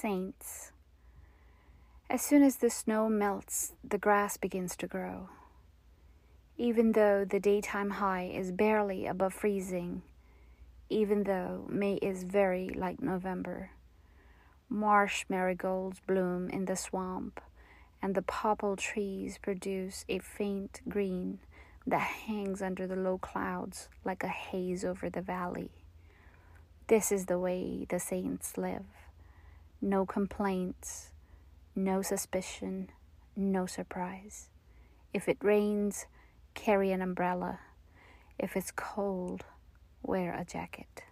Saints. As soon as the snow melts, the grass begins to grow. Even though the daytime high is barely above freezing, even though May is very like November, marsh marigolds bloom in the swamp, and the popple trees produce a faint green that hangs under the low clouds like a haze over the valley. This is the way the saints live. No complaints, no suspicion, no surprise. If it rains, carry an umbrella. If it's cold, wear a jacket.